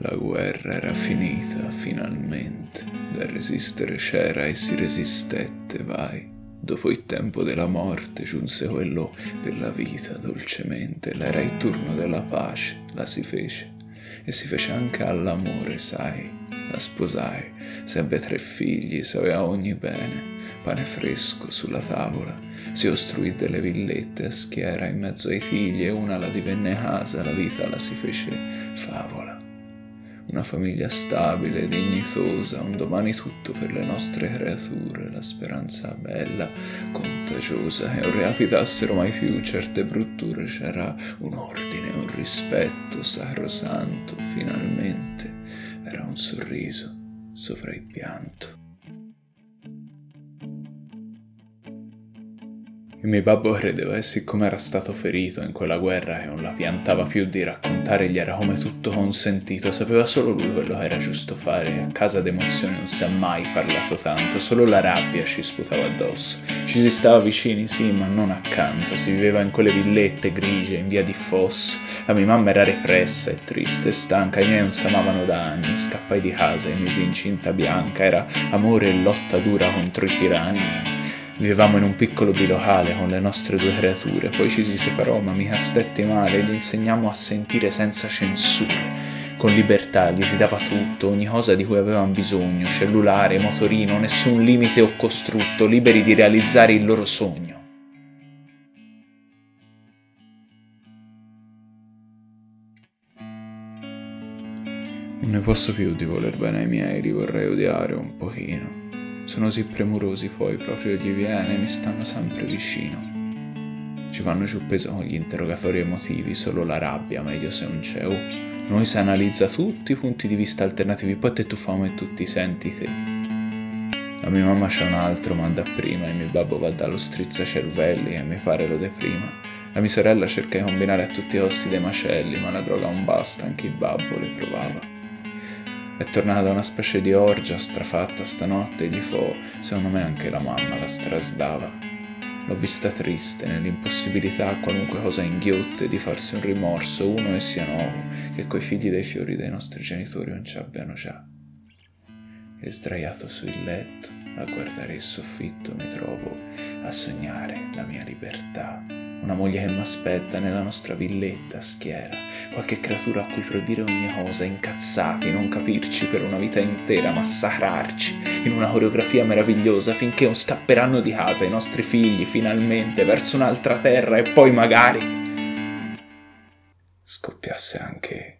La guerra era finita finalmente, da resistere c'era e si resistette, vai. Dopo il tempo della morte giunse quello della vita dolcemente, l'era il turno della pace, la si fece. E si fece anche all'amore, sai. La sposai, sebbe tre figli, sapeva ogni bene, pane fresco sulla tavola, si ostruì delle villette a schiera in mezzo ai figli e una la divenne casa, la vita la si fece favola una famiglia stabile, dignitosa, un domani tutto per le nostre creature, la speranza bella, contagiosa, e non riapitassero mai più certe brutture, c'era un ordine, un rispetto sacrosanto, finalmente era un sorriso sopra il pianto. Il mio babbo credeva che siccome era stato ferito in quella guerra e non la piantava più di raccontare gli era come tutto consentito, sapeva solo lui quello che era giusto fare, a casa d'emozioni non si è mai parlato tanto, solo la rabbia ci sputava addosso. Ci si stava vicini, sì, ma non accanto, si viveva in quelle villette grigie in via di Fosso, la mia mamma era repressa e triste e stanca, i miei non si amavano da anni, scappai di casa e misi incinta bianca, era amore e lotta dura contro i tiranni. Vivevamo in un piccolo bilocale con le nostre due creature, poi ci si separò, ma mica stetti male, gli insegnammo a sentire senza censure. Con libertà gli si dava tutto, ogni cosa di cui avevano bisogno, cellulare, motorino, nessun limite o costrutto, liberi di realizzare il loro sogno. Non ne posso più di voler bene ai miei, li vorrei odiare un pochino. Sono così premurosi poi, proprio gli viene, mi stanno sempre vicino. Ci vanno giù peso con gli interrogatori emotivi, solo la rabbia, meglio se non c'è. Oh, noi si analizza tutti i punti di vista alternativi, poi te tu famo e tu ti senti te. La mia mamma c'è un altro, manda prima, e mio babbo va dallo strizzacervelli e mi pare lo deprima. La mia sorella cerca di combinare a tutti i costi dei macelli, ma la droga non basta, anche il babbo le provava. È tornata una specie di orgia strafatta stanotte e gli fo, secondo me anche la mamma la strasdava. L'ho vista triste, nell'impossibilità a qualunque cosa inghiotte di farsi un rimorso, uno e sia nuovo, che coi figli dei fiori dei nostri genitori non ci abbiano già. E sdraiato sul letto, a guardare il soffitto, mi trovo a sognare la mia libertà una moglie che mi aspetta nella nostra villetta schiera, qualche creatura a cui proibire ogni cosa, incazzati, non capirci per una vita intera, massacrarci in una coreografia meravigliosa finché non scapperanno di casa i nostri figli finalmente verso un'altra terra e poi magari scoppiasse anche